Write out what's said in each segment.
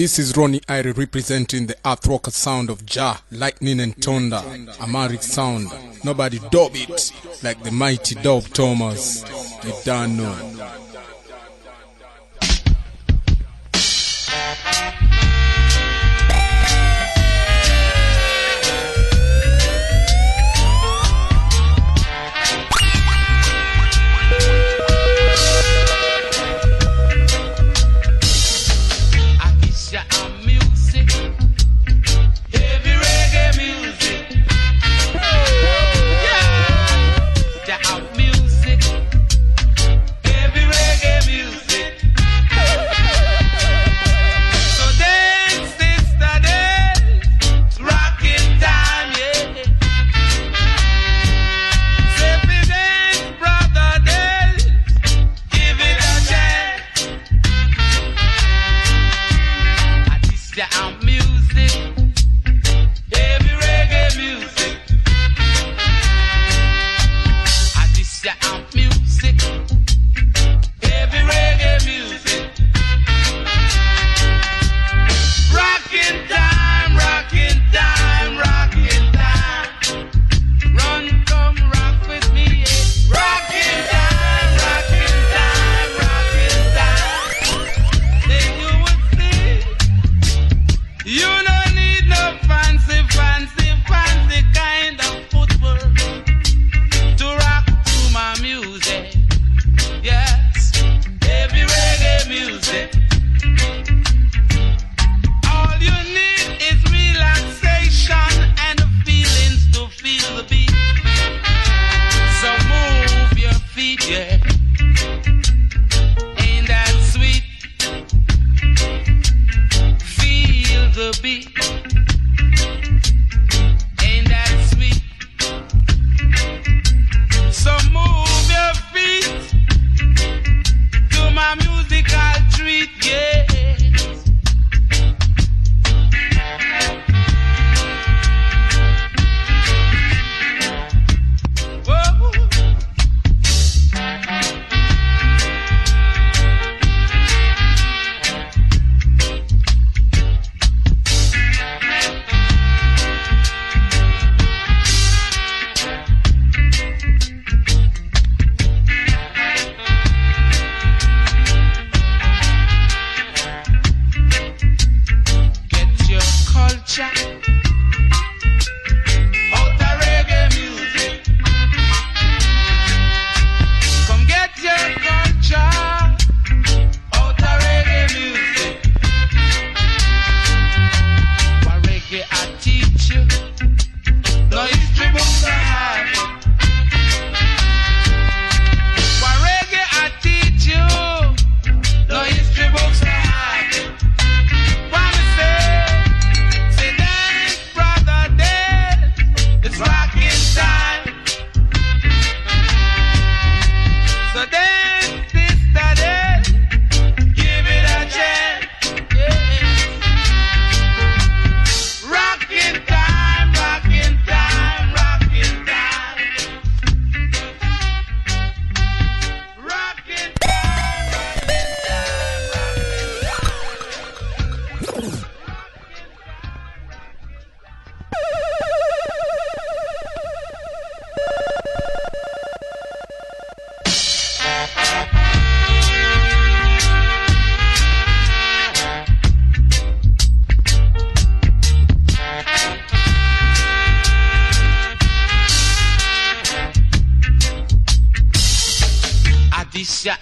This is Ronnie Irie representing the earth rocker sound of Jah, lightning and thunder, Amaric sound. Nobody dub it like the mighty dub Thomas. You don't know.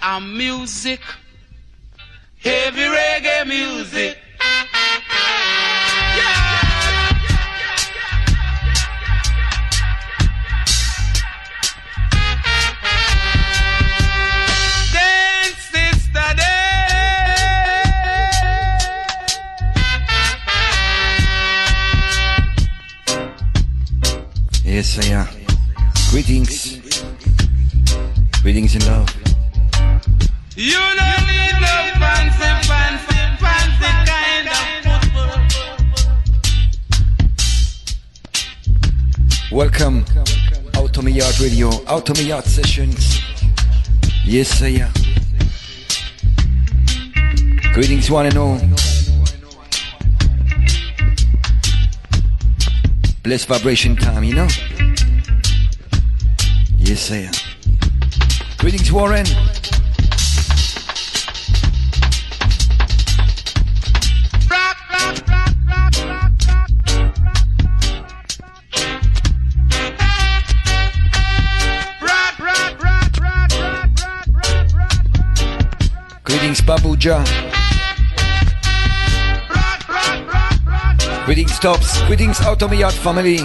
our music vibration time, you know? stops. Greetings, Out of My Yard family.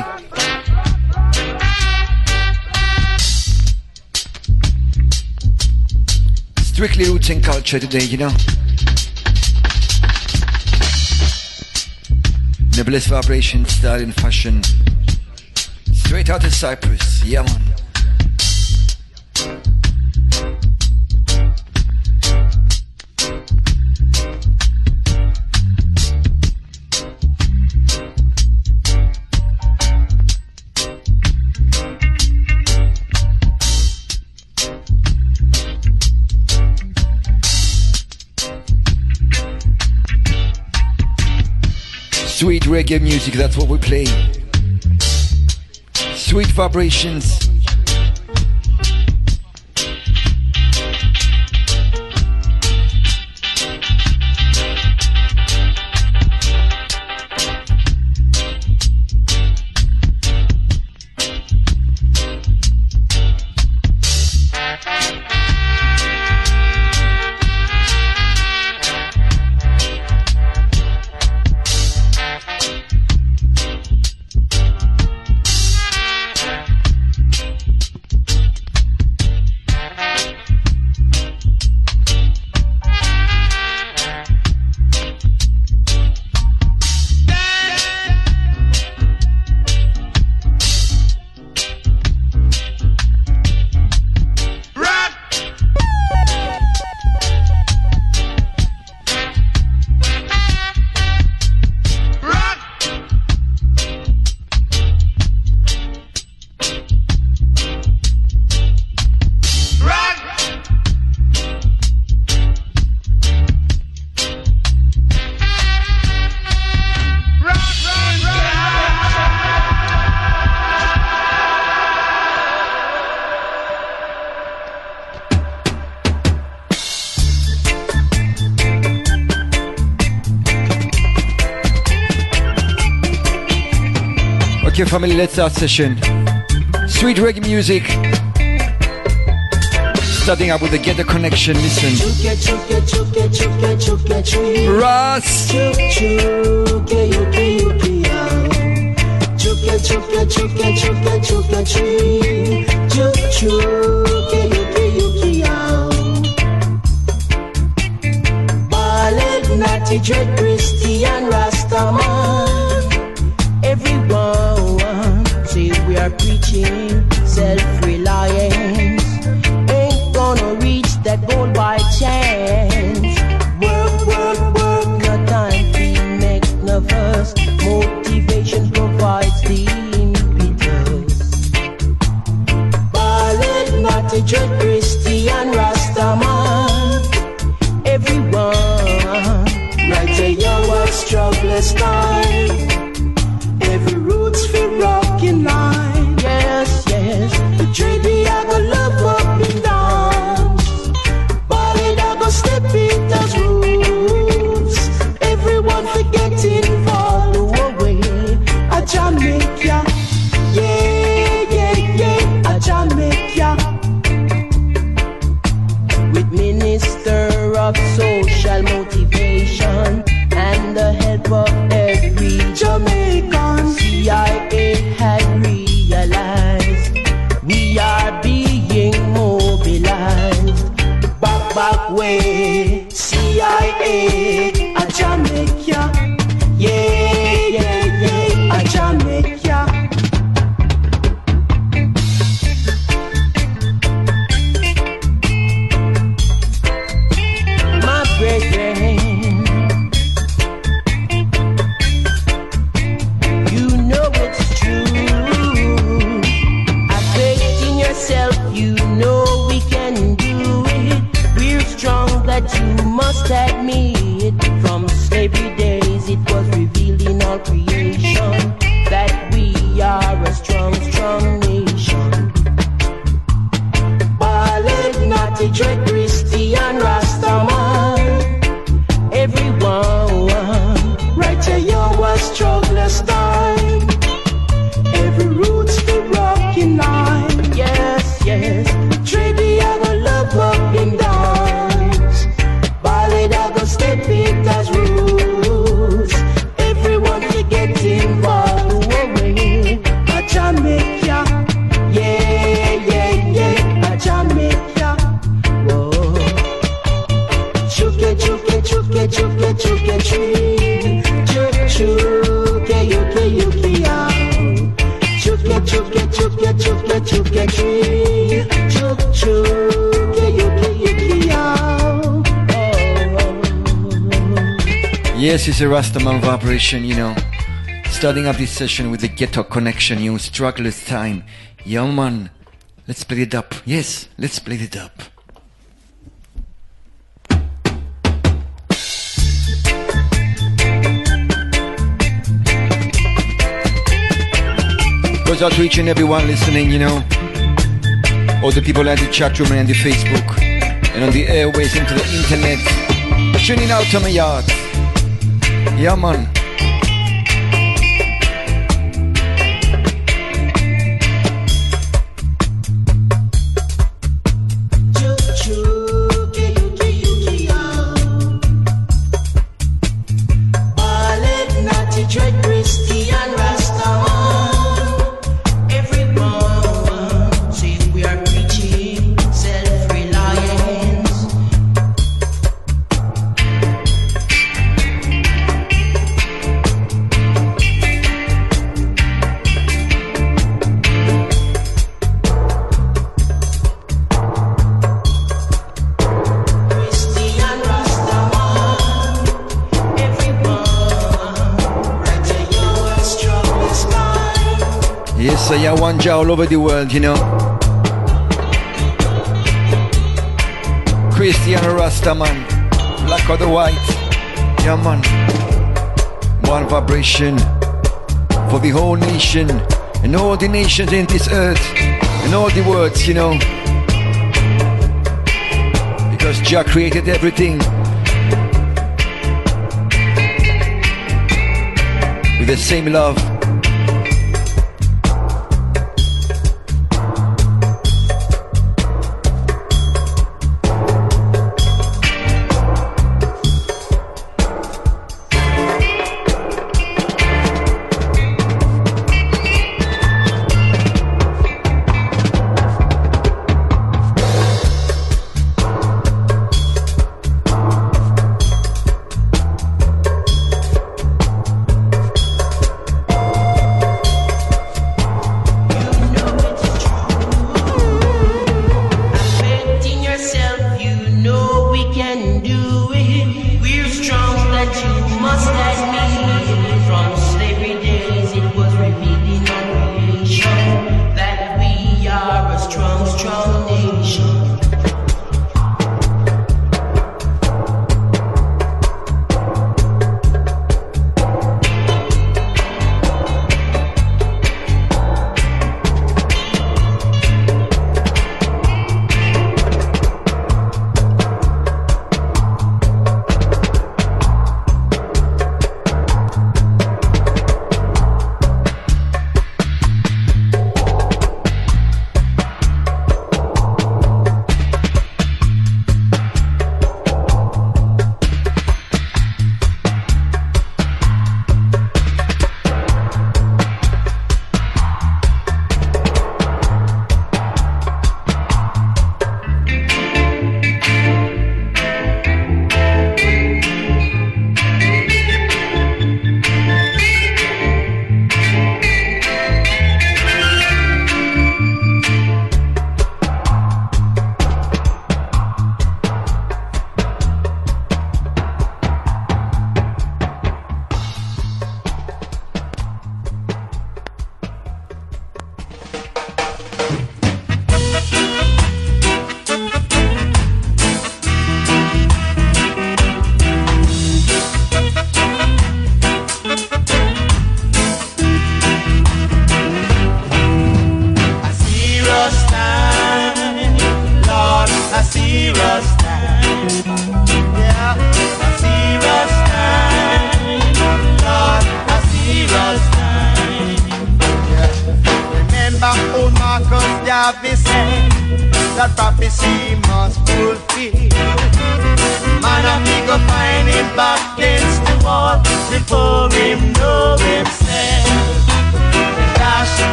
Strictly roots and culture today, you know. Nebulous vibration, style and fashion. Straight out of Cyprus, yeah man. reggae music, that's what we play. Sweet vibrations. Let's start session. Sweet reggae music. Starting up with the Get the Connection. Listen. Russ. Ballet, Natty Dread, Christian Rastaman. Vibration, you know. Starting up this session with the ghetto connection, you struggler's time. Young man, let's play it up. Yes, let's play it up. Goes out to each and everyone listening, you know. All the people at the chat room and the Facebook and on the airways into the internet. Tuning out to my yard. Yeah, man. All over the world, you know. Christian Rastaman, black or the white. Yeah, man. One vibration for the whole nation and all the nations in this earth and all the words, you know. Because Jah created everything with the same love.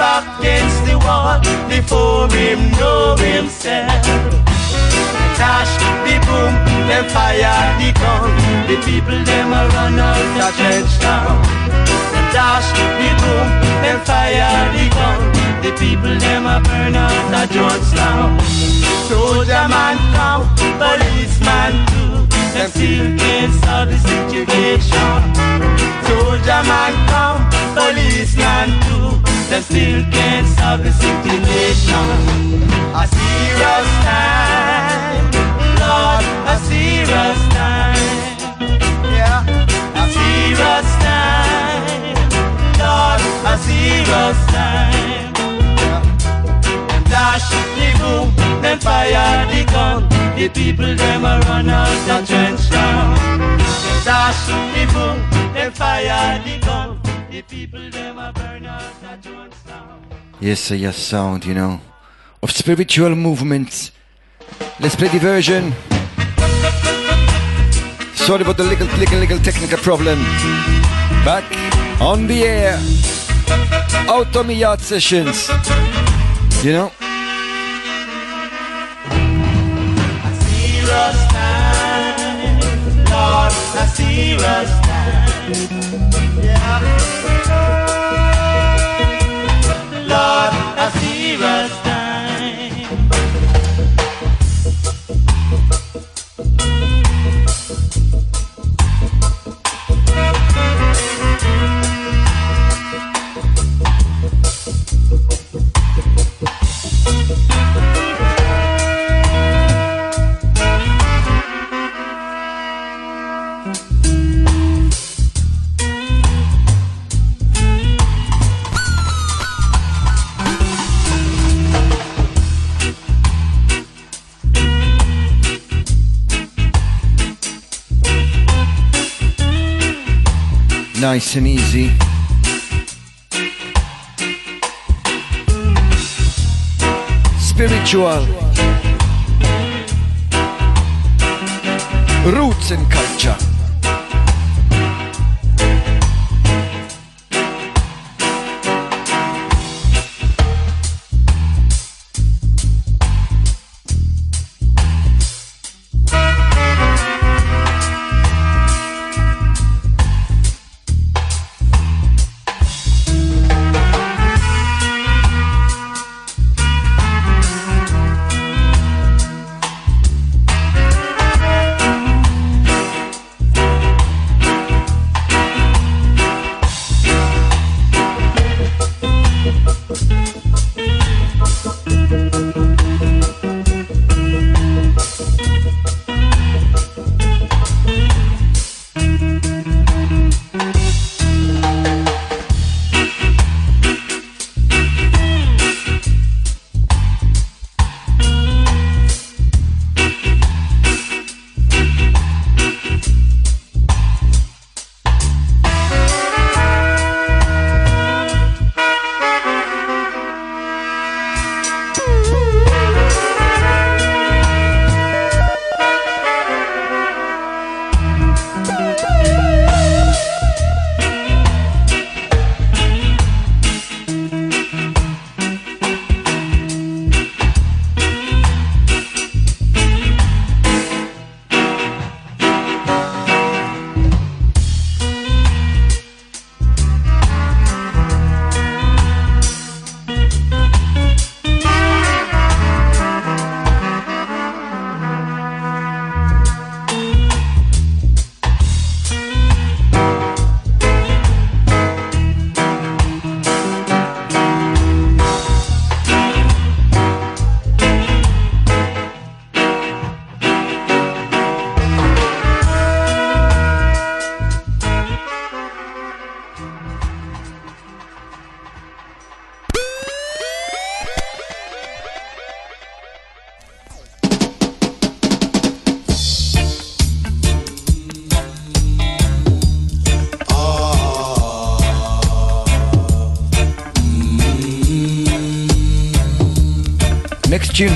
Back against the wall before him know himself. Dash the boom, them fire the gun. The people them a run out the trench now. Dash the boom, them fire the gun. The people them a burn out Jones now. Soldier man come, policeman too. Them still can't solve the situation. Soldier man come, policeman too. Them still can't solve the situation. A serious time, Lord, a serious time. Yeah, a serious time, Lord, a serious time. Dash the boom, then fire the gun. The people them a run out the trench now. Dash the boom, then fire the gun. The people them a burn out the Jones now. Yes, sir, yes, sound, you know, of spiritual movement. Let's play the version. Sorry about the little, little, little technical problem. Back on the air. Out of my yard sessions. You know? Lord, a serious time. Yeah. Lord, a serious time. Nice and easy. Spiritual. Roots and culture.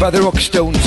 By the Rockstones.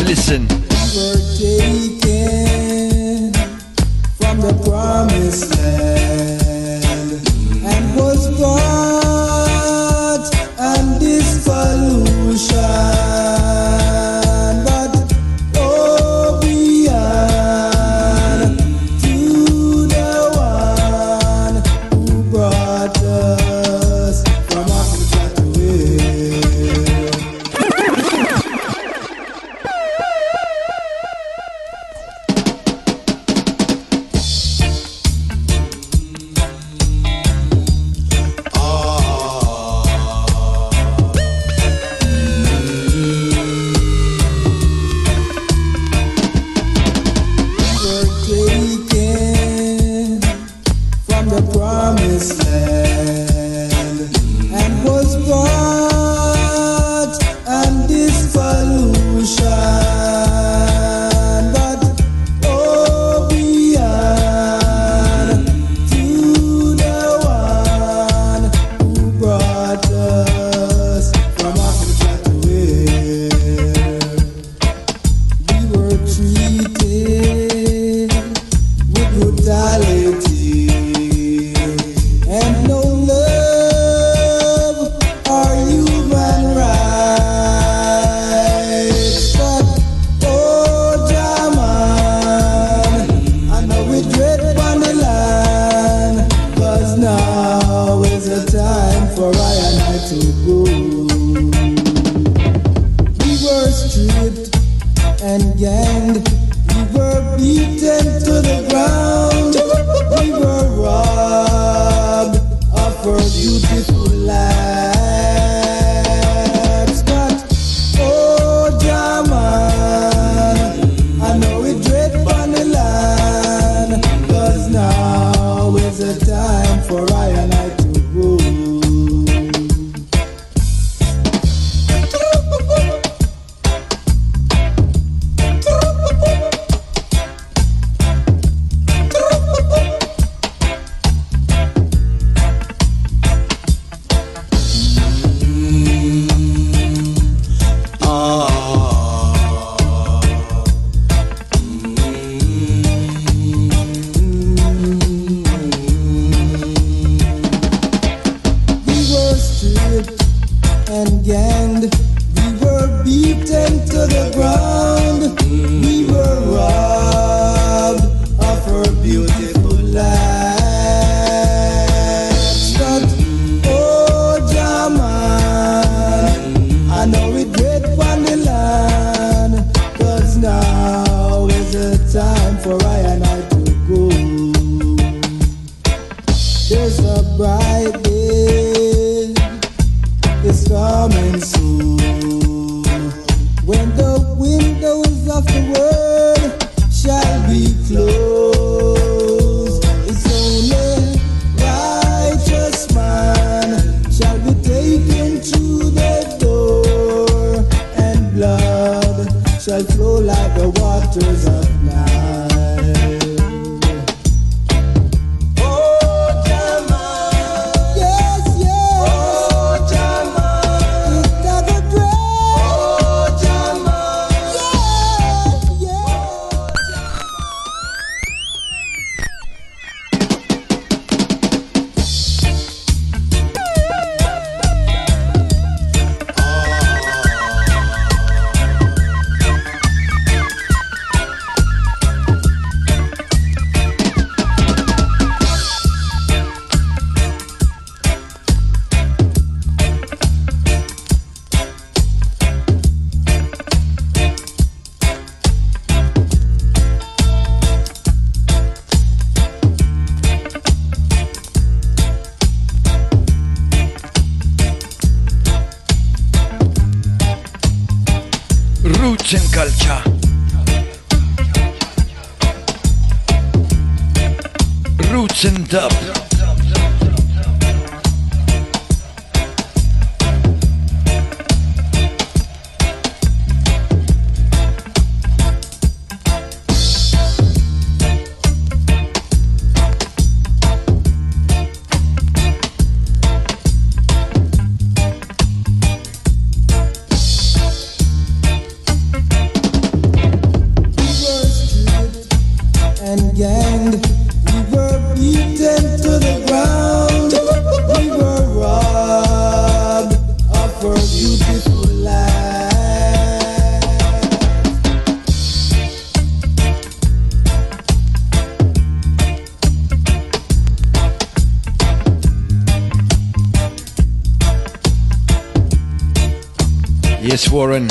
Warren.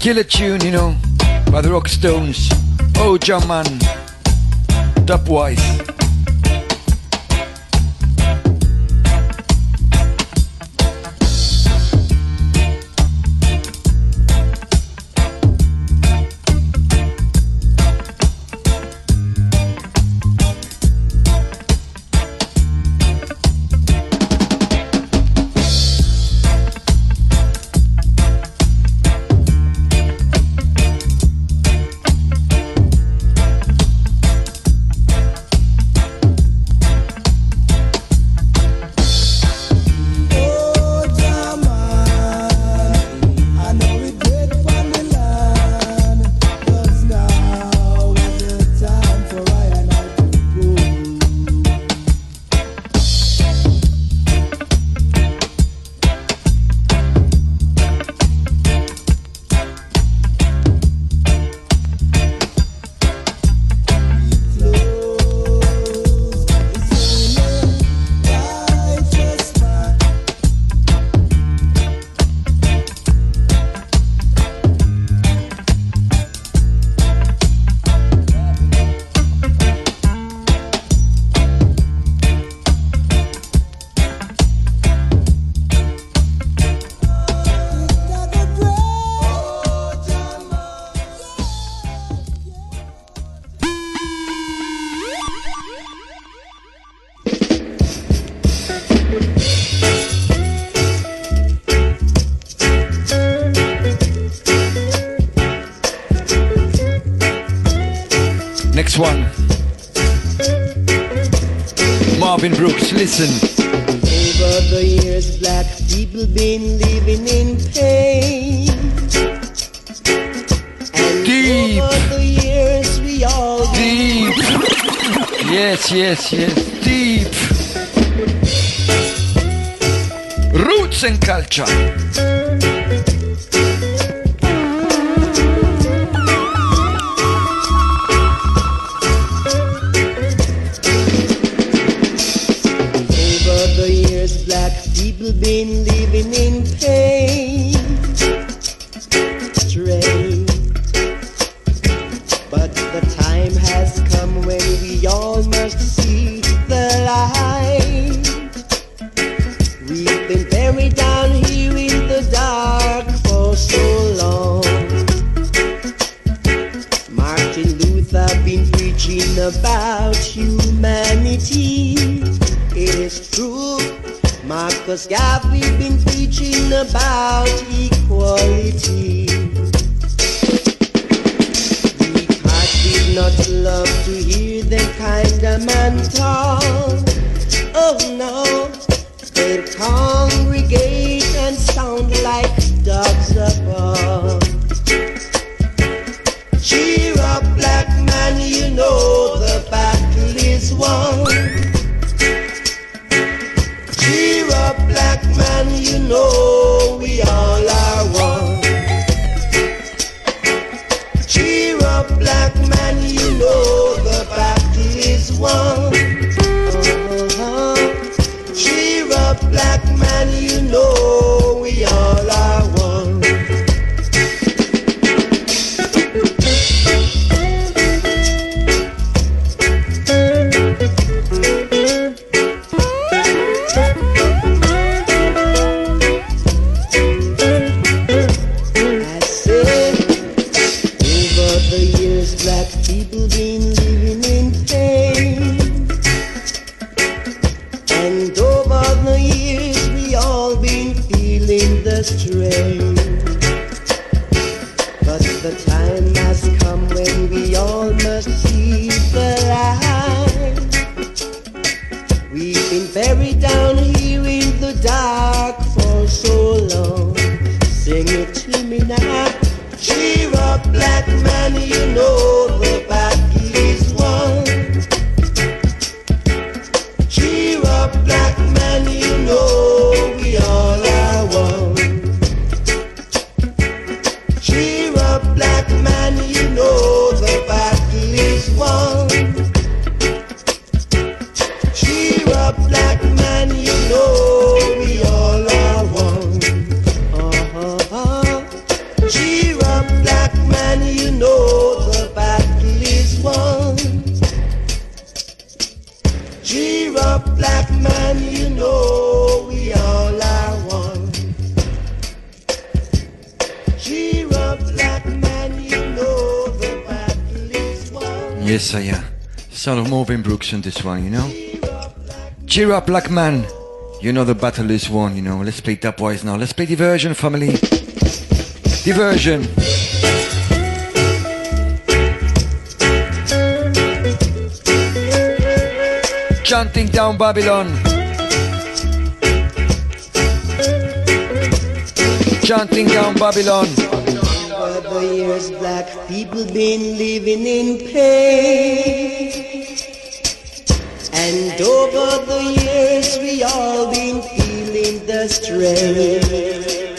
Killer tune, you know, by the Rock Stones. Oh, John Man. Dubwise. Wilson. This one, you know? Cheer up, black man. You know the battle is won, you know. Let's play Dubwise now. Let's play Diversion, family. Diversion. Chanting down Babylon. Chanting down Babylon. Over the years, black people been living in pain. And over the years, we all been feeling the strain.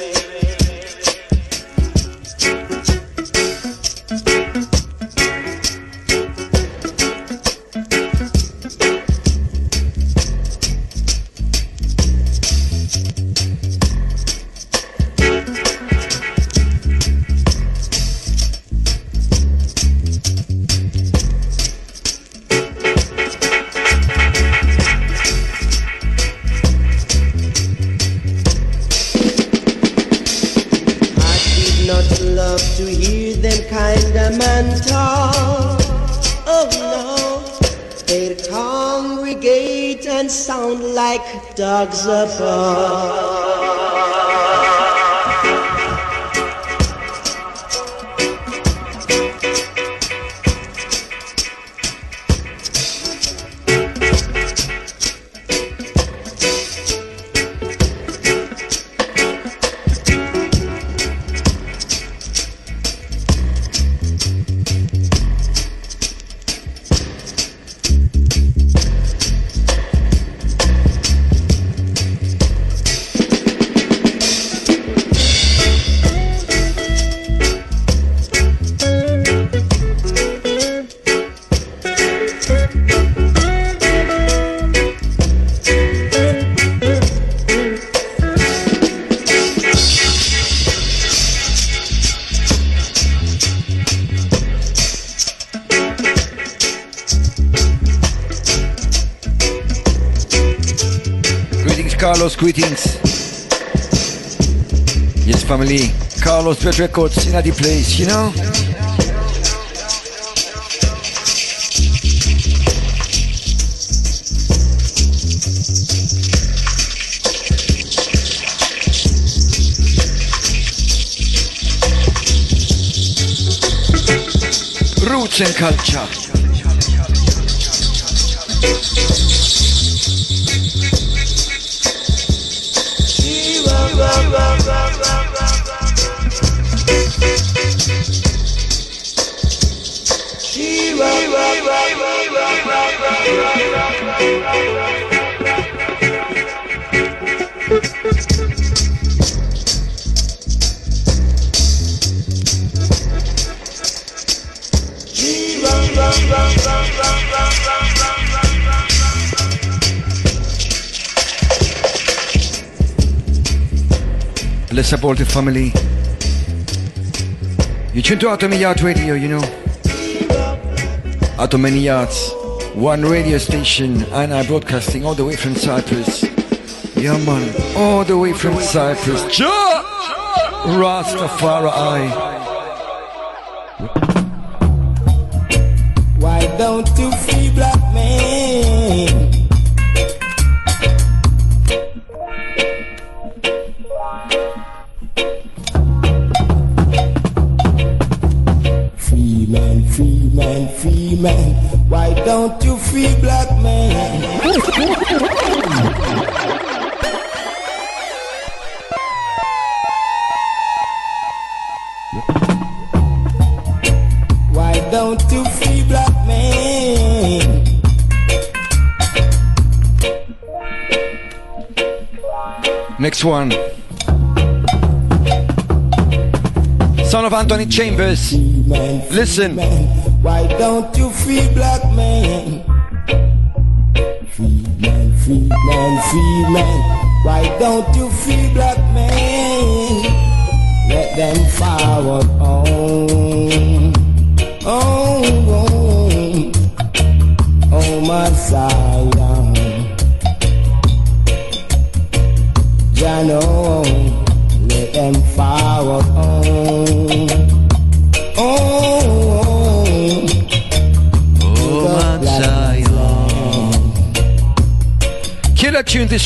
Red Records in the place, you know? Roots and culture. Let's support the family. You tune to Out of My Yard Radio, you know. Out of My Yards, one radio station, and I broadcasting all the way from Cyprus. Yeah, man, all the way from Cyprus. Rastafari. Anthony Chambers. Man, Listen. man. Why don't you free black men? Free man, free man, free man. Why don't you free black men? Let them forward on. Oh, oh, oh, Messiah.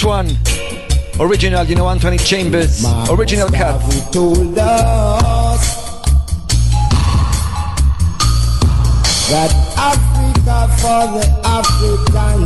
one. Original, you know, Anthony Chambers. Original cut. that Africa for the African.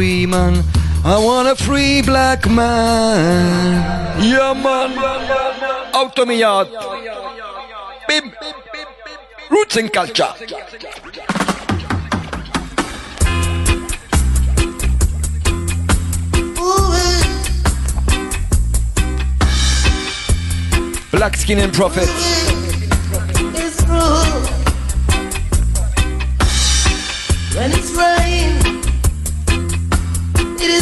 free man. I want a free black man. Yeah, man. Out of My Yard. Bim. Roots and culture. Black skin and profit.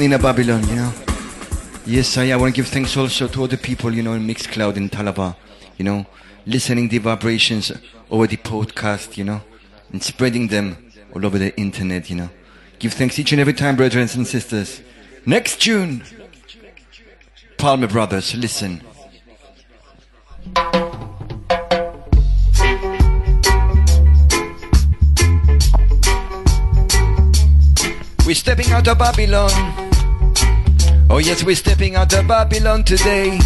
in a Babylon, you know. Yes, I, I want to give thanks also to all the people, you know, in Mixcloud in Talaba, you know, listening the vibrations over the podcast, you know, and spreading them all over the internet, you know. Give thanks each and every time, brothers and sisters. Next June, Palmer Brothers, listen. we're stepping out of Babylon. Oh, yes, we're stepping out of Babylon today.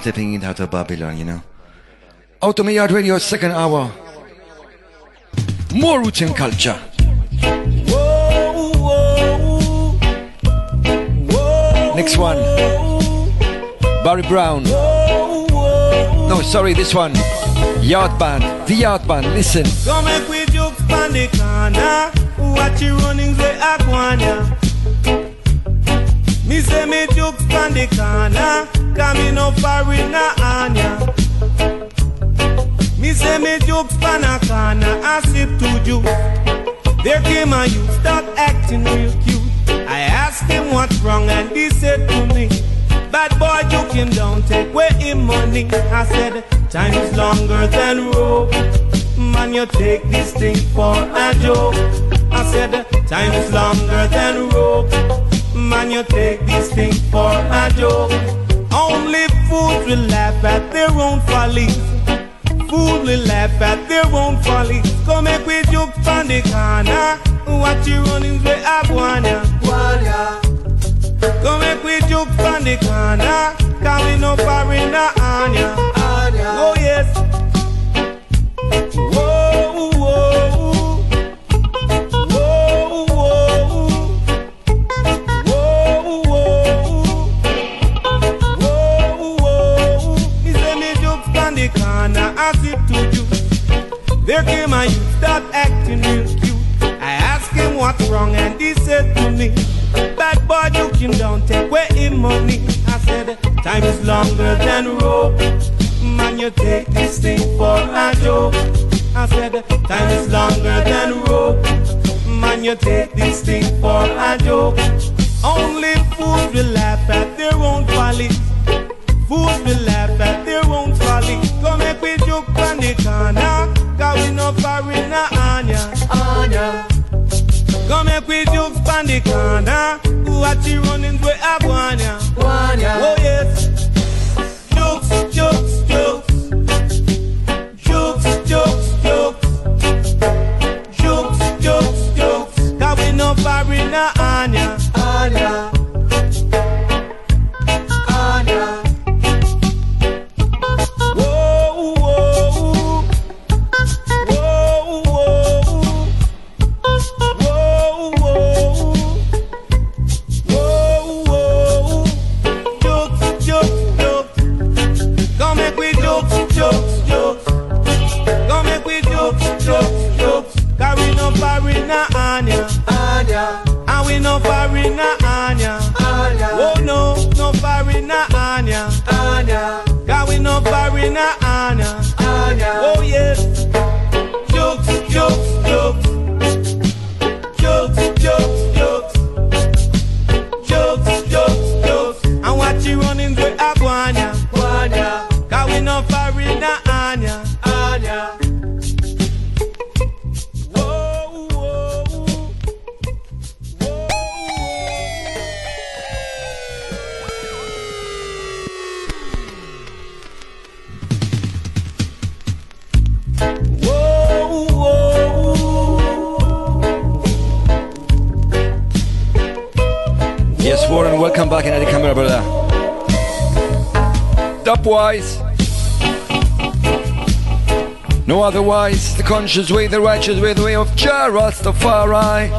Stepping it out of Babylon, you know. Out of my yard radio, second hour. More roots and culture. Next one. Barry Brown. No, sorry, this one. Yard Band. The Yard Band. Listen. Come the corner. Watch you running the Aquania. Me say me jokes the corner. Coming up foreigner Anya. Me say me jokes on a corner. I sip to juice. There came a youth start acting real cute. I asked him what's wrong and he said to me, Bad boy joke him down, take away him money. I said, time is longer than rope. Man, you take this thing for a joke. I said, time is longer than rope. Man, you take this thing for a joke. Only fools will laugh at their own follies. Fools will laugh at their own follies. Come make we joke from the corner. What you running with Abuana? Come make we joke from the corner. Coming up foreigner Anya. Oh yes. You. There came a youth start acting real cute. I asked him what's wrong and he said to me, Bad boy, you him down, take away him money. I said, time is longer than rope. Man, you take this thing for a joke. I said, time is longer than rope. Man, you take this thing for a joke. Only fools will laugh at their own folly. Fools will laugh at their own folly. Come make we joke on the corner. We no foreigner Anya. Anya. Come make we joke on the corner. Watch you running with Abuania. can stopwise. No otherwise, the conscious way, the righteous way, the way of Jah Rastafari.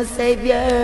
My savior.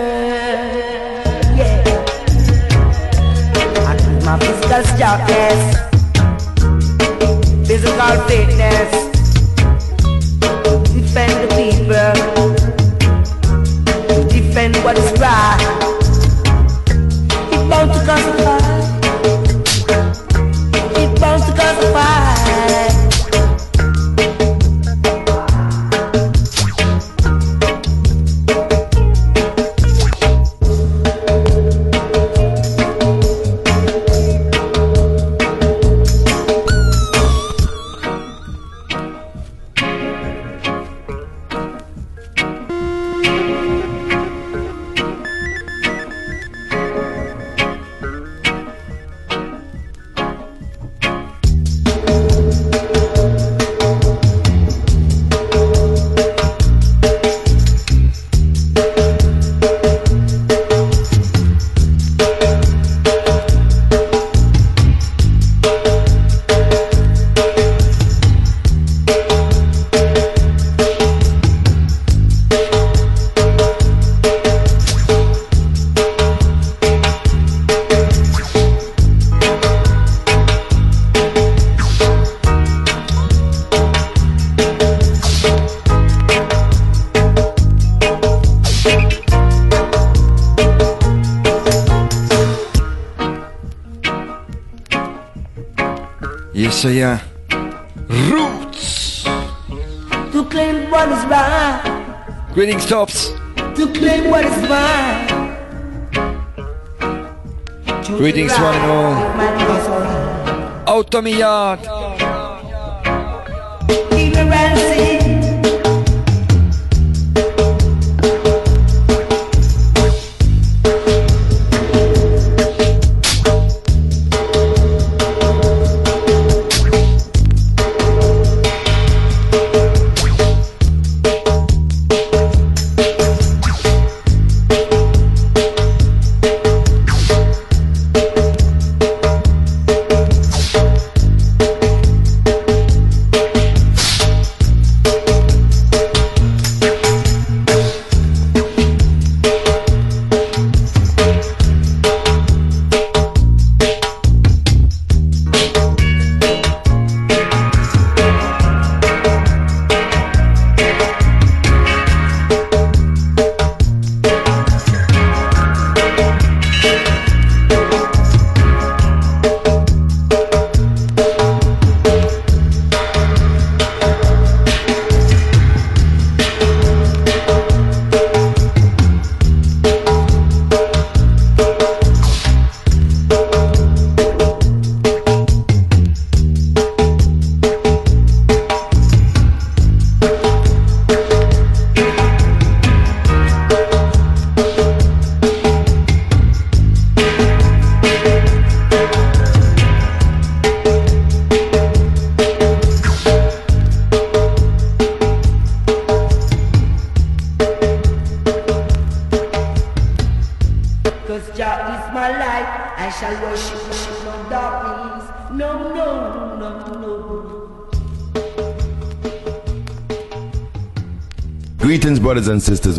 Out yard.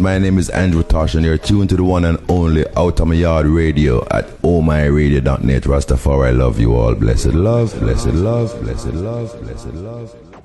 my name is Andrew Tosh and you're tuned to the one and only Out of My Yard Radio at ohmyradio.net. Rastafari, I love you all. Blessed love, blessed love, blessed love, blessed love. Blessed love.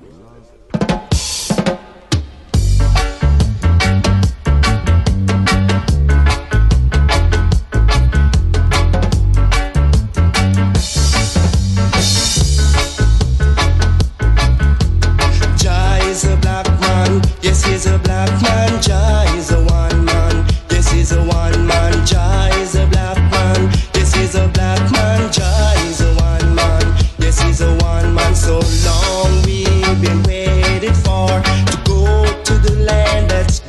waited for to go to the land that's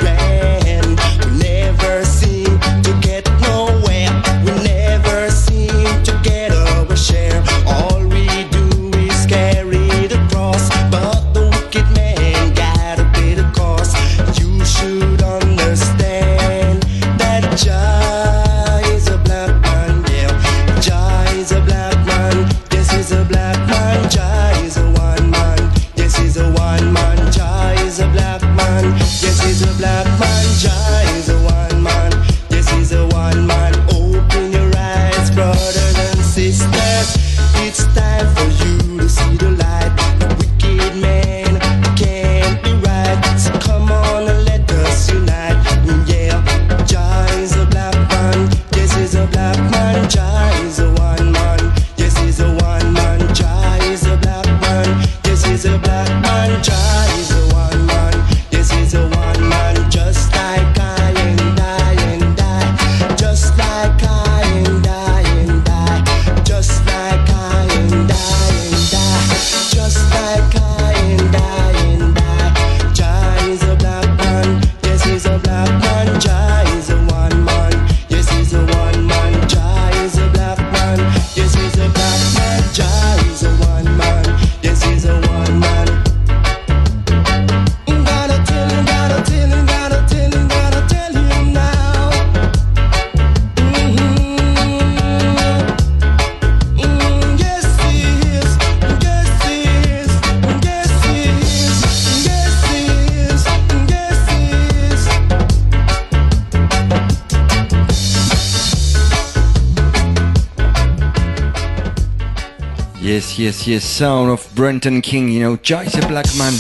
yes, sound of Brenton King, you know, Jice Black Man.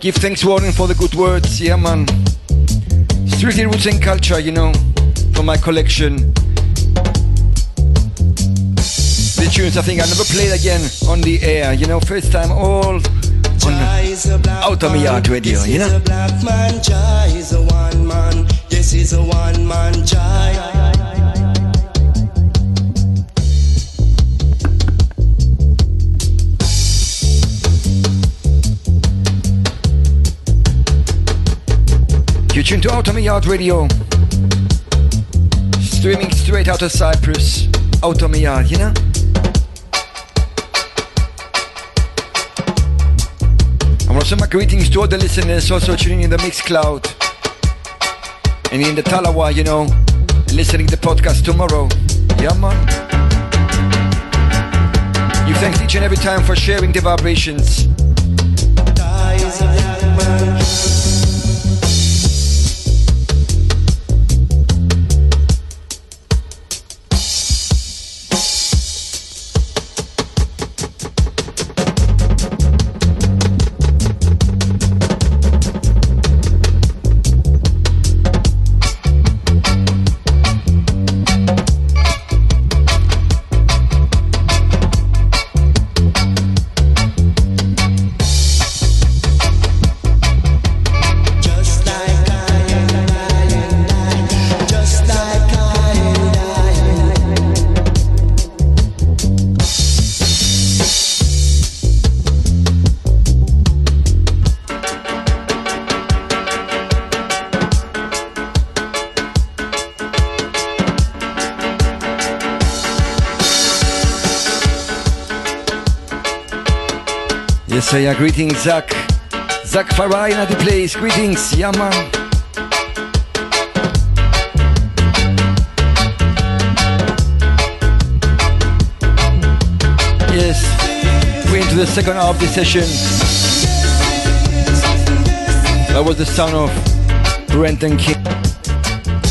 Give thanks, Warren, for the good words, yeah, man. Street roots and culture, you know, for my collection. The tunes I think I never played again on the air, you know, first time all on my Yard Radio, you know. Is a black man, Jai is a one man, yes, he's a one man, Jai. tuned to Autumn Yard Radio. Streaming straight out of Cyprus. Autumn Yard, you know? I want to send my greetings to all the listeners also tuning in the Mixcloud. And in the Talawa, you know, listening to the podcast tomorrow. Yeah, man. You thank each and every time for sharing the vibrations. so yeah, greetings, Zach. Zach Farai at the place. Greetings, Yaman. Yes, we're into the second half of the session. That was the son of Brenton King.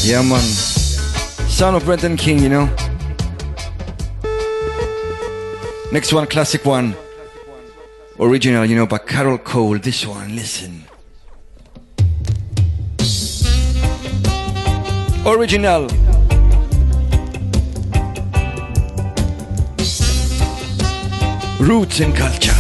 Yeah, man. Son of Brenton King, you know. Next one, classic one. Original, you know, by Carol Cole. This one, listen. Original. Roots and culture.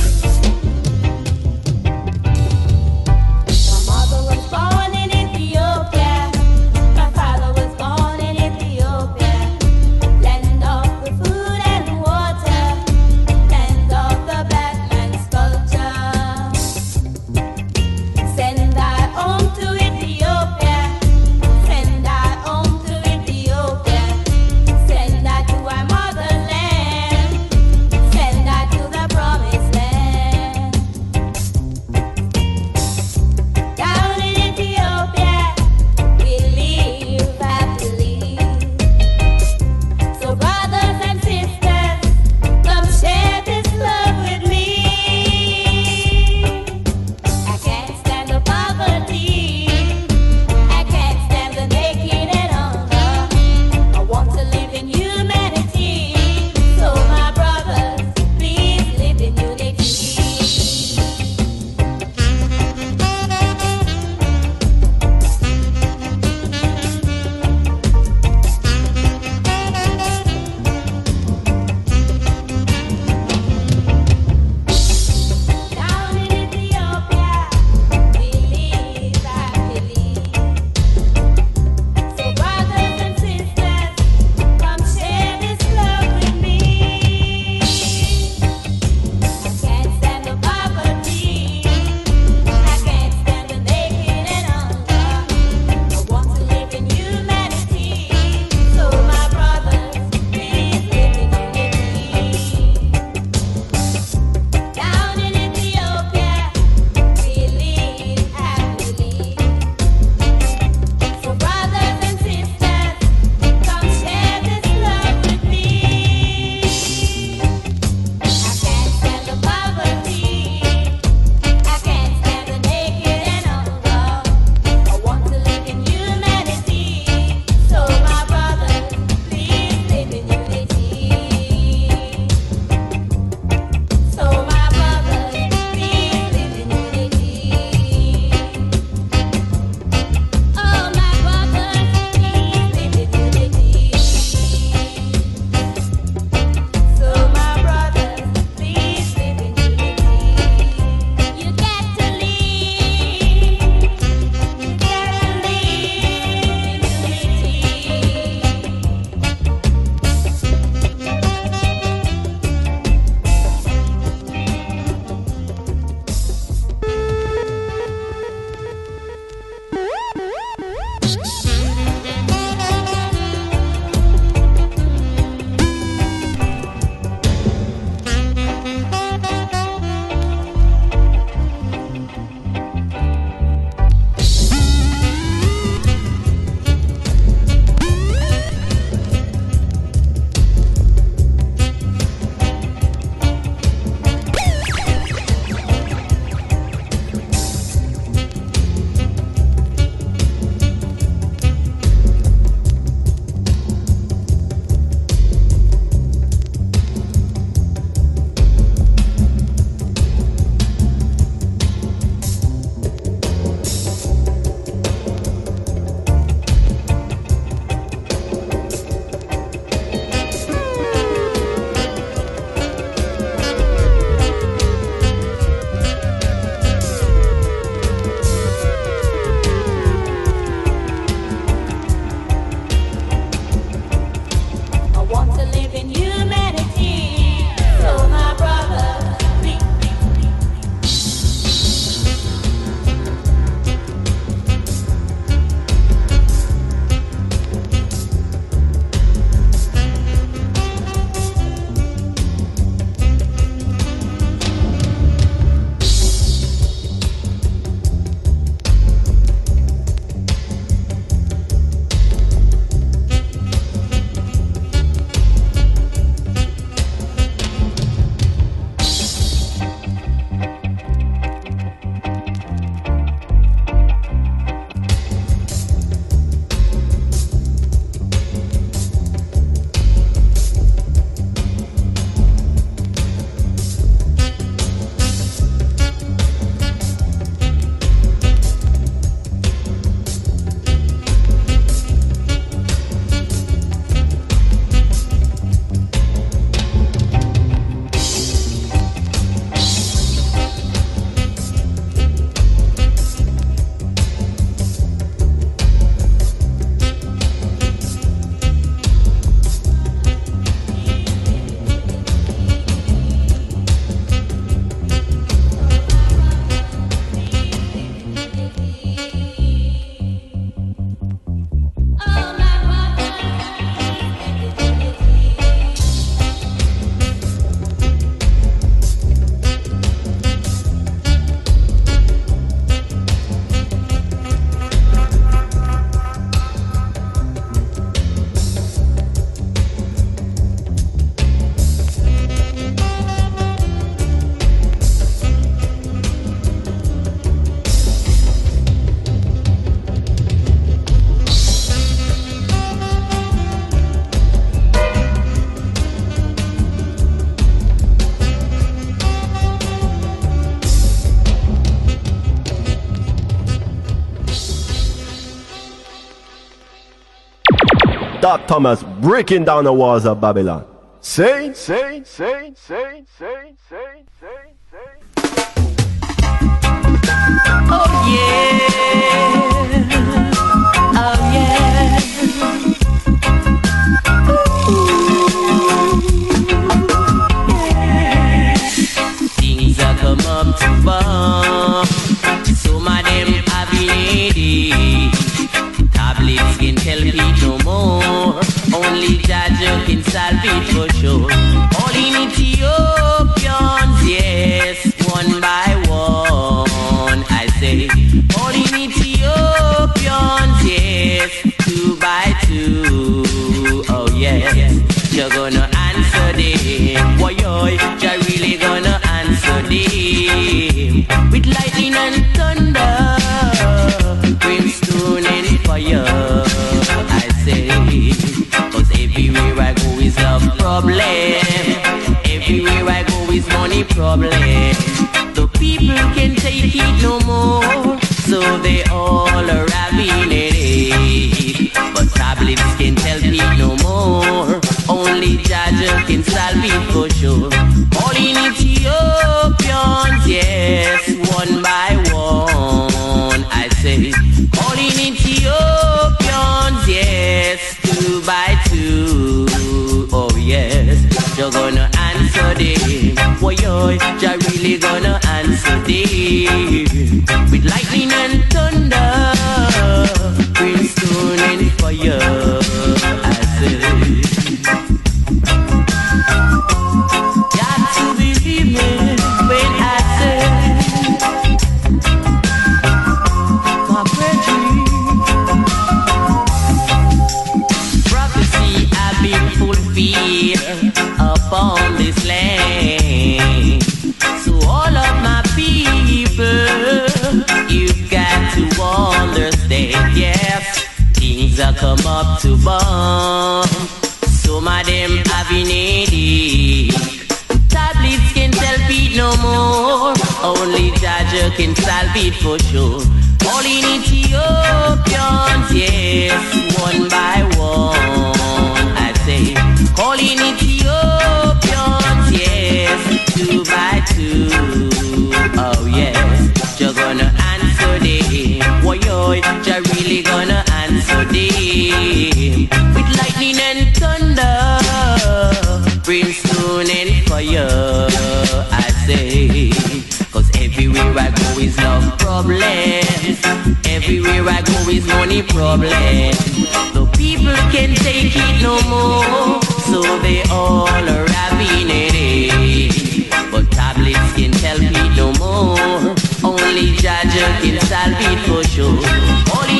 Doc Thomas breaking down the walls of Babylon. Say, say, say, say, say, say, say, say. Oh yeah. Oh yeah. Things are come up to bomb. Only Jah Jah can solve it for sure. In Ethiopians, problem. The people can take it no more, so they all are having it. But tablets can tell it no more. Only Jah Jah can solve it for sure. All in Ethiopians, Why you're really gonna answer them with lightning and thunder, brimstone and fire. Bomb. Some of them having headache. Tablets can tell Pete no more. Only Jah Jah can solve it for sure. All in Ethiopians, yes, one by one. I say, calling Ethiopians, yes, two by two. Oh yes, you're gonna answer them. Why you're really gonna answer them is love problems. Everywhere I go is money problems. The people can take it no more, so they all are having it. But tablets can tell me no more. Only Jah Jah can solve it for sure. All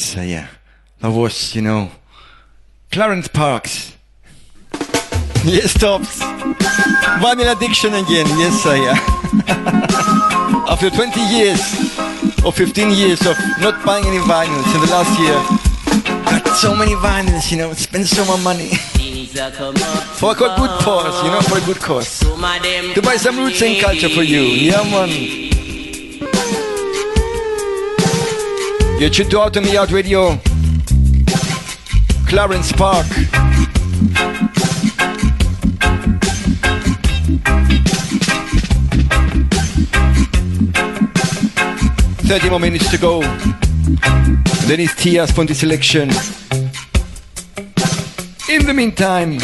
Sir, uh, yeah. That was, you know, Clarence Parks. Yes, Tops. Vinyl addiction again. Yes, sir, yeah. After 20 years or 15 years of not buying any vinyls in the last year, got so many vinyls, you know, spent so much money. For a good cause, you know, for a good cause. To buy some roots and culture for you. Yeah, man. You're tuned to Out the Out Radio. Clarence Park. Thirty more minutes to go. Then it's Tia's Ponty selection. In the meantime,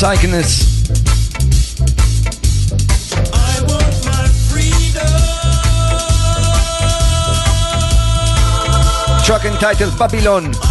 taking this. Track entitled Babylon.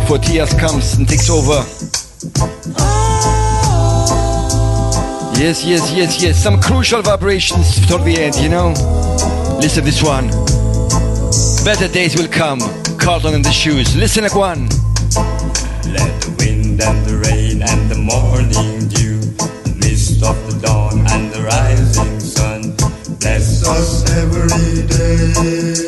before Tias comes and takes over. Yes, yes, yes, yes. Some crucial vibrations toward the end, you know? Listen this one. Better days will come. Carlton and the Shoes. Listen like one. Let the wind and the rain and the morning dew, the mist of the dawn and the rising sun bless us every day.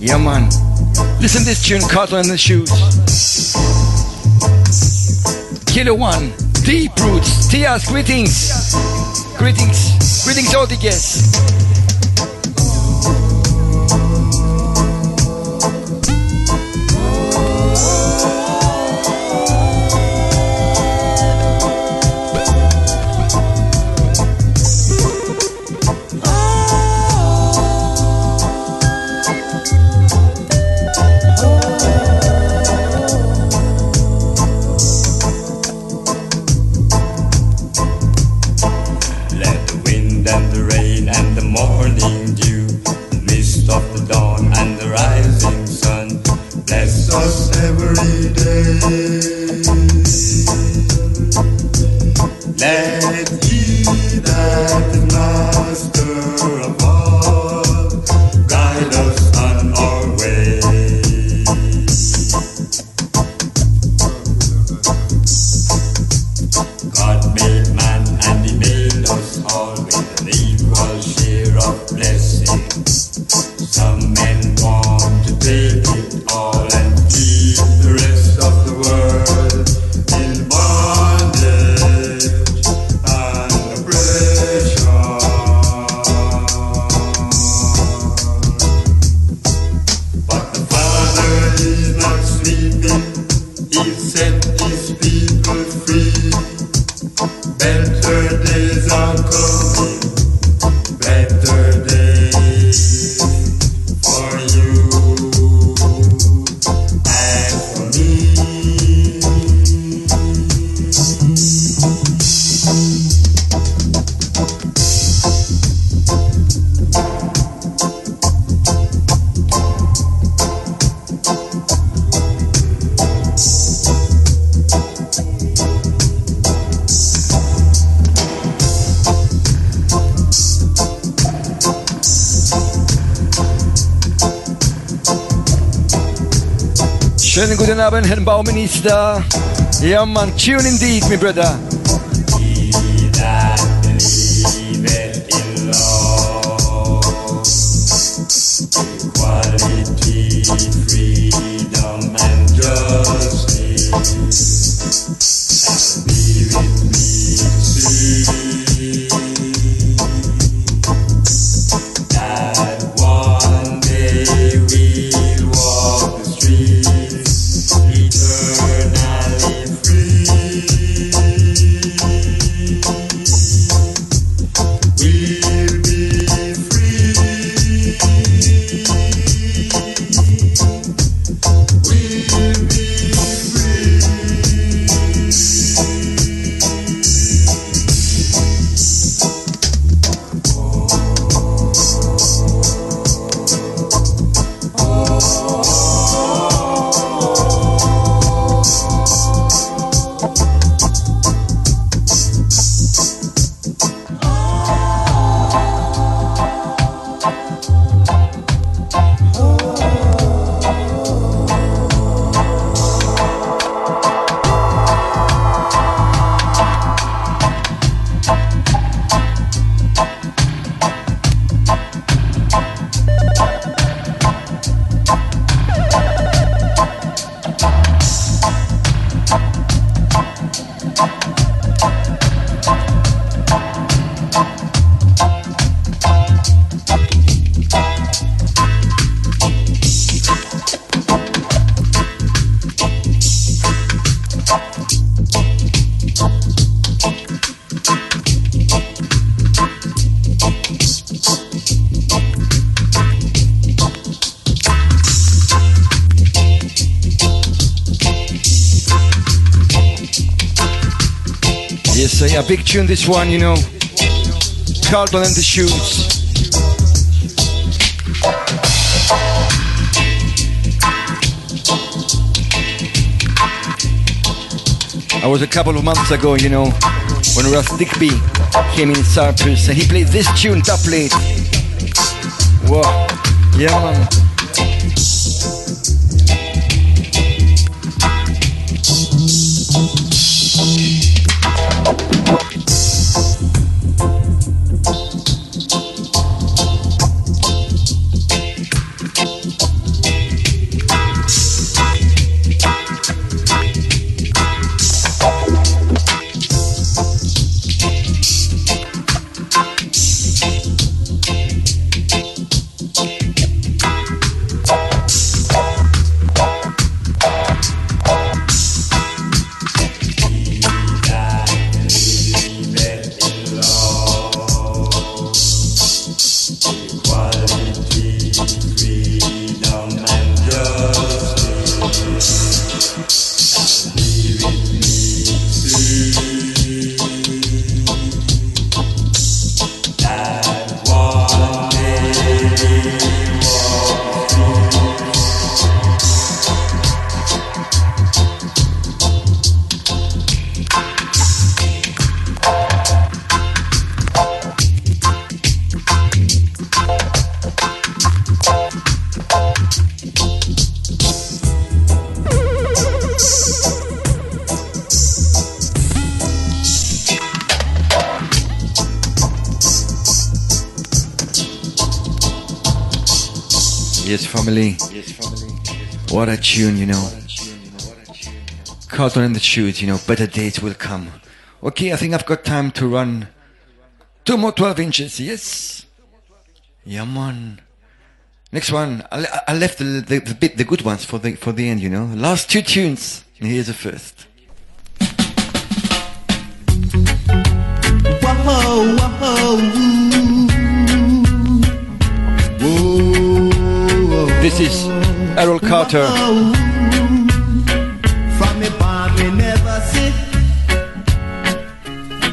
Yeah, man. Listen this tune, Carlton and the Shoes. Killer One, Deep Roots, Tia's greetings. Greetings. Greetings all the guests. Let he that Bauminister. Ja, man, tune indeed, my brother. Tune this one, you know. Carlton and the Shoes. I was a couple of months ago, you know, when Russ Digby came in Cyprus and he played this tune top late. Wow, yeah man. And the shoes, you know. Better days will come. Okay, I think I've got time to run two more 12 inches. Yes. Yeah, man. Next one. I, I left the, the, the bit, the good ones for the for the end, you know. Last two tunes. And here's the first. Whoa, whoa, This is Errol Carter.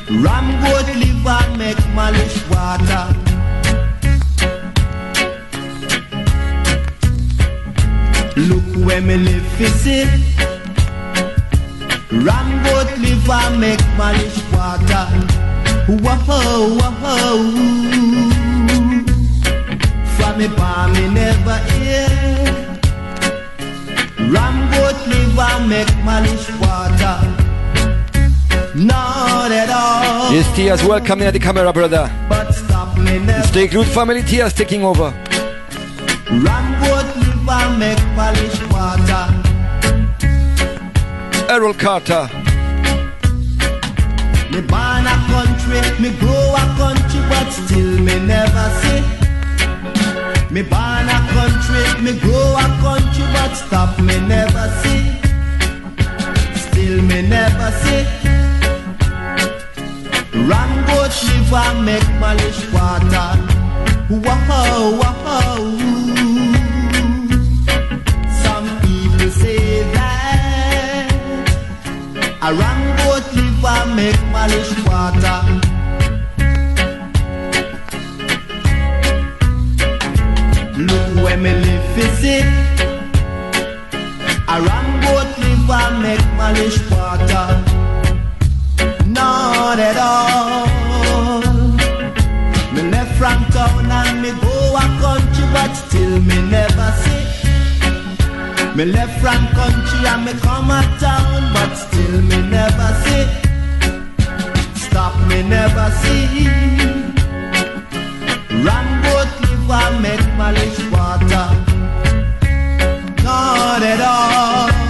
Ram goat liver make malish water. Look where me live see. Ram goat liver make malish water. Whoa, whoa From me barn me never hear. Ram goat liver make malish water. Not at all. Yes, Tia's welcoming at the camera, brother. But stop me never. Stay good family, Tia's taking over. Ram goat liver make malish water. Errol Carter. Me born a country, me grow a country, but still me never see. Me born a country, me grow a country, but stop me never see. Still me never see. Ram goat liver make malish water. Whoa, whoa. Some people say that a ram goat liver make malish water. Look where me live fi see A ram goat liver make malish water Not at all Me left from town and me go a country But still me never see Me left from country and me come a town But still me never see Stop me never see Ram goat liver make malish water. Not at all.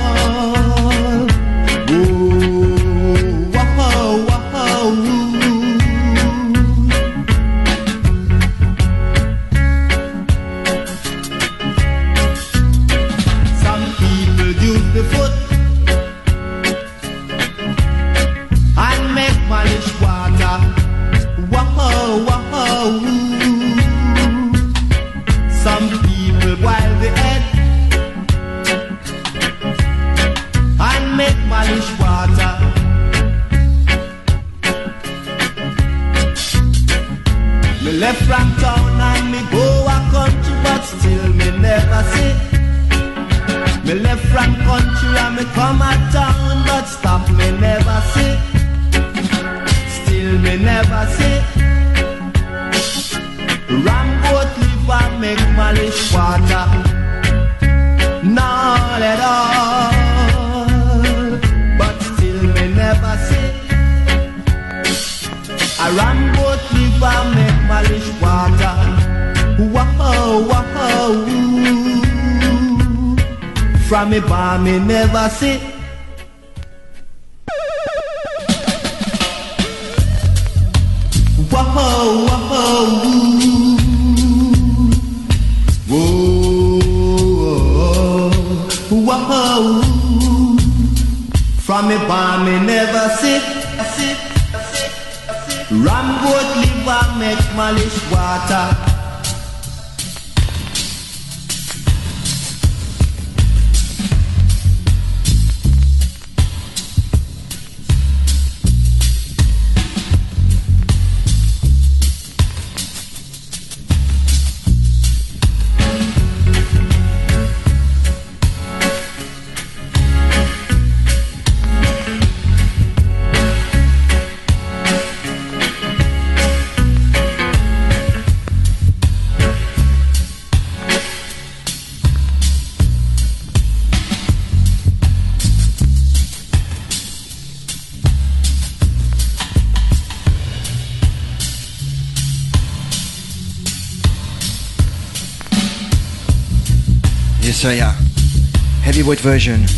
Version.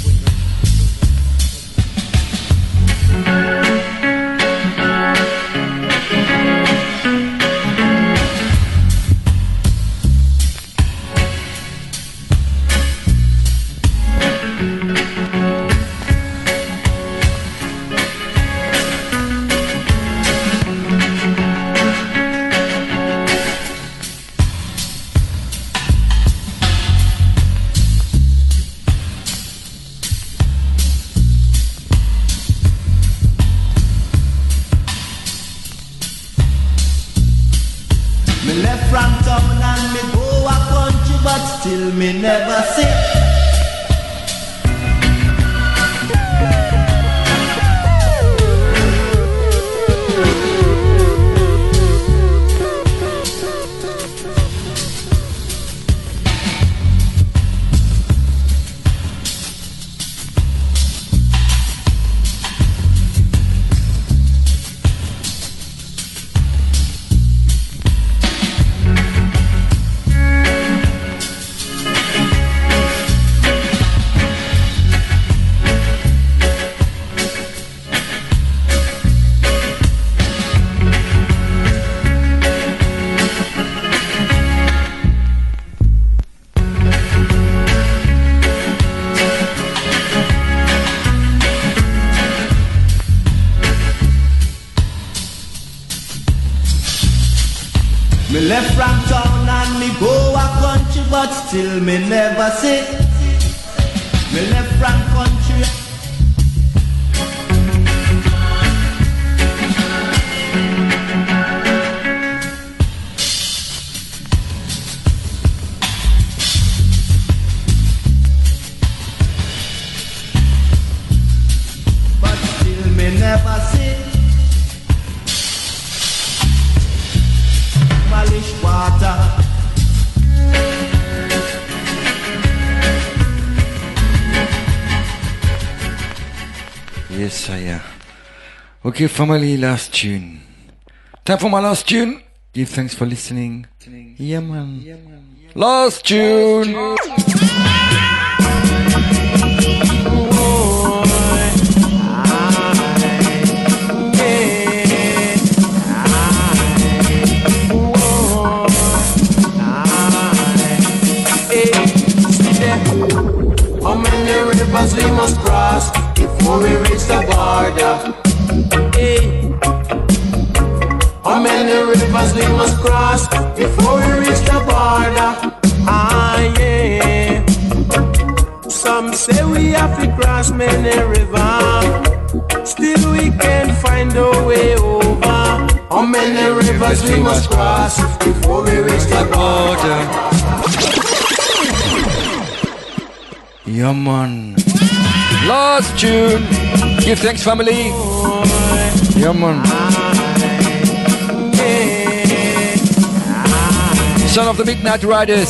Okay, family, last tune. Time for my last tune. Give thanks for listening. Yeah, man. Last tune. How many rivers we must cross before we reach the border? Cross before we reach the border? Ah, yeah. Some say we have to cross many rivers. Still we can't find a way over. How many rivers we must cross before we reach the border? Yeah, man. Last tune. Give thanks, family. Yeah, man. Son of the Midnight Riders.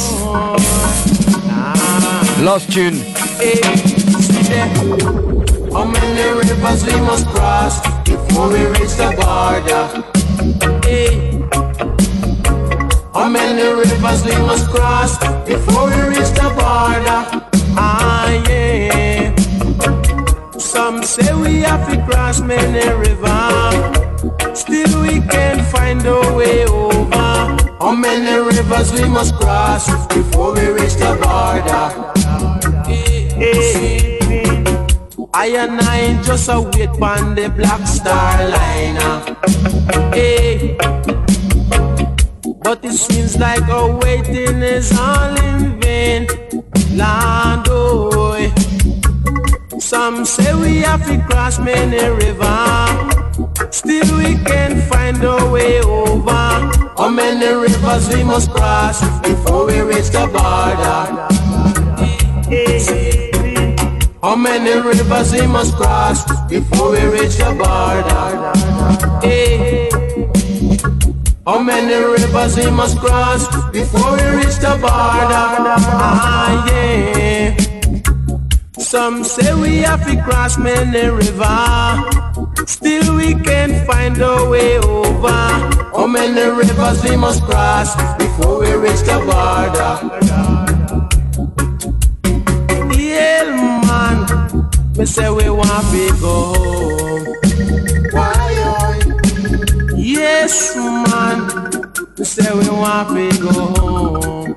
Last tune. How many rivers we must cross before we reach the border? How many rivers we must cross before we reach the border? Ah, yeah. Some say we have to cross many rivers. Still we can't find a way over. How many rivers we must cross before we reach the border? Hey. I and I just a wait on the black star liner. Hey. But it seems like our waiting is all in vain. Land oh. Eh. Some say we have to cross many rivers. Still we can't find a way over. How many rivers we must cross before we reach the border? How many rivers we must cross before we reach the border? How many rivers we must cross before we reach the border? Ah, yeah. Some say we have to cross many rivers. Still we can't find a way over. How many rivers we must cross before we reach the border? Yale man, me say we want to go home. Yes, man. Me say we want to go home.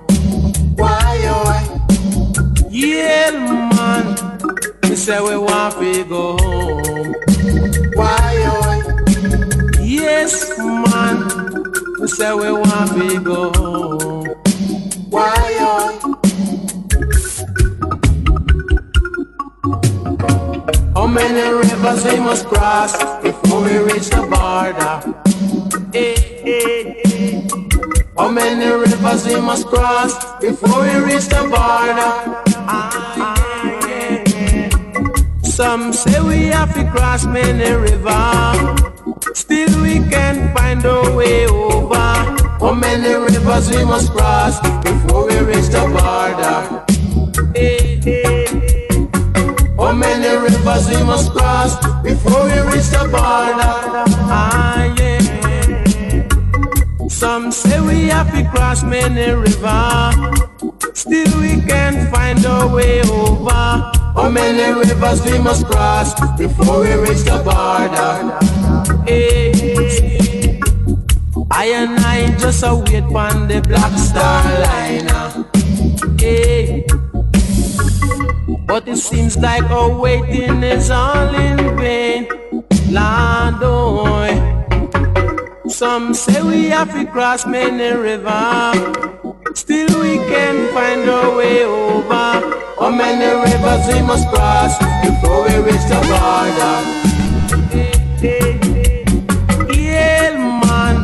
why, oh, Yeah, man. Me say we want to go home. Say we want to go why, oh, How many rivers we must cross before we reach the border? Eh, eh, eh. How many rivers we must cross before we reach the border? Ah, yeah, yeah. Some say we have to cross many rivers. Still we can find a way over. How many rivers we must cross before we reach the border? Eh, eh. How many rivers we must cross before we reach the border? Ah, yeah. Some say we have to cross many rivers. Still we can find a way over. How many rivers we must cross before we reach the border? Hey, I and I just a wait on the black star liner. Hey. Eh. Eh. But it seems like our waiting is all in vain. Lord, oh, some say we have to cross many rivers. Still we can find our way over. How many rivers we must cross before we reach the border? Yeah, man,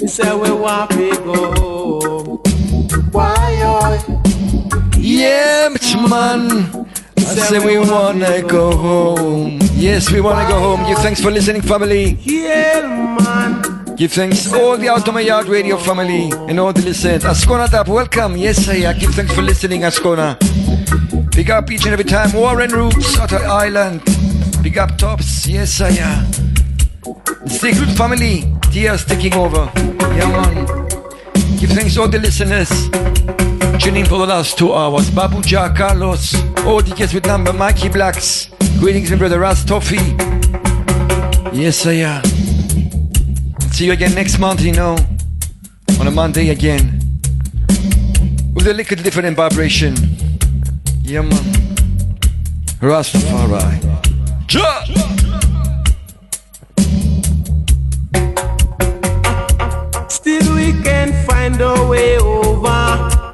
we say we want to go home. why, oh, Yeah, man. I say we wanna go home. Yes, we wanna go home. You thanks for listening, family. Yeah, man. Give thanks all the Out of My Yard Radio family and all the listeners. Ascona Tap, welcome. Yes, I give thanks for listening, Ascona. Big up each and every time. Warren Roots, Outer Island. Big up Tops. Yes, I. Stay good, family. Tears taking over. Yeah, man. Give thanks all the listeners. Tune in for the last two hours. Babu Babuja, Carlos, all the guests with number, Mikey Blacks. Greetings, my brother Ras Toffee. Yes, I. See you again next month, you know, on a Monday again, with a little different vibration. Yeah, man. Rastafari. Jah! Still we can find a way over.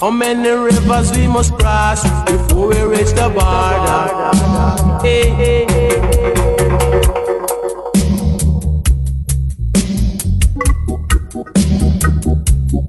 How many rivers we must cross before we reach the border? Hey, hey, hey.